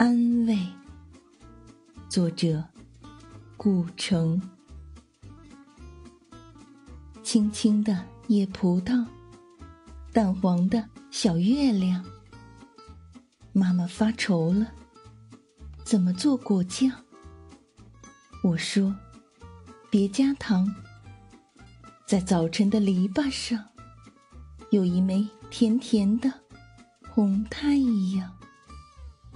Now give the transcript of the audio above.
安慰作者顾城青青的野葡萄淡黄的小月亮。妈妈发愁了怎么做果酱？我说别加糖在早晨的篱笆上有一枚甜甜的红太阳。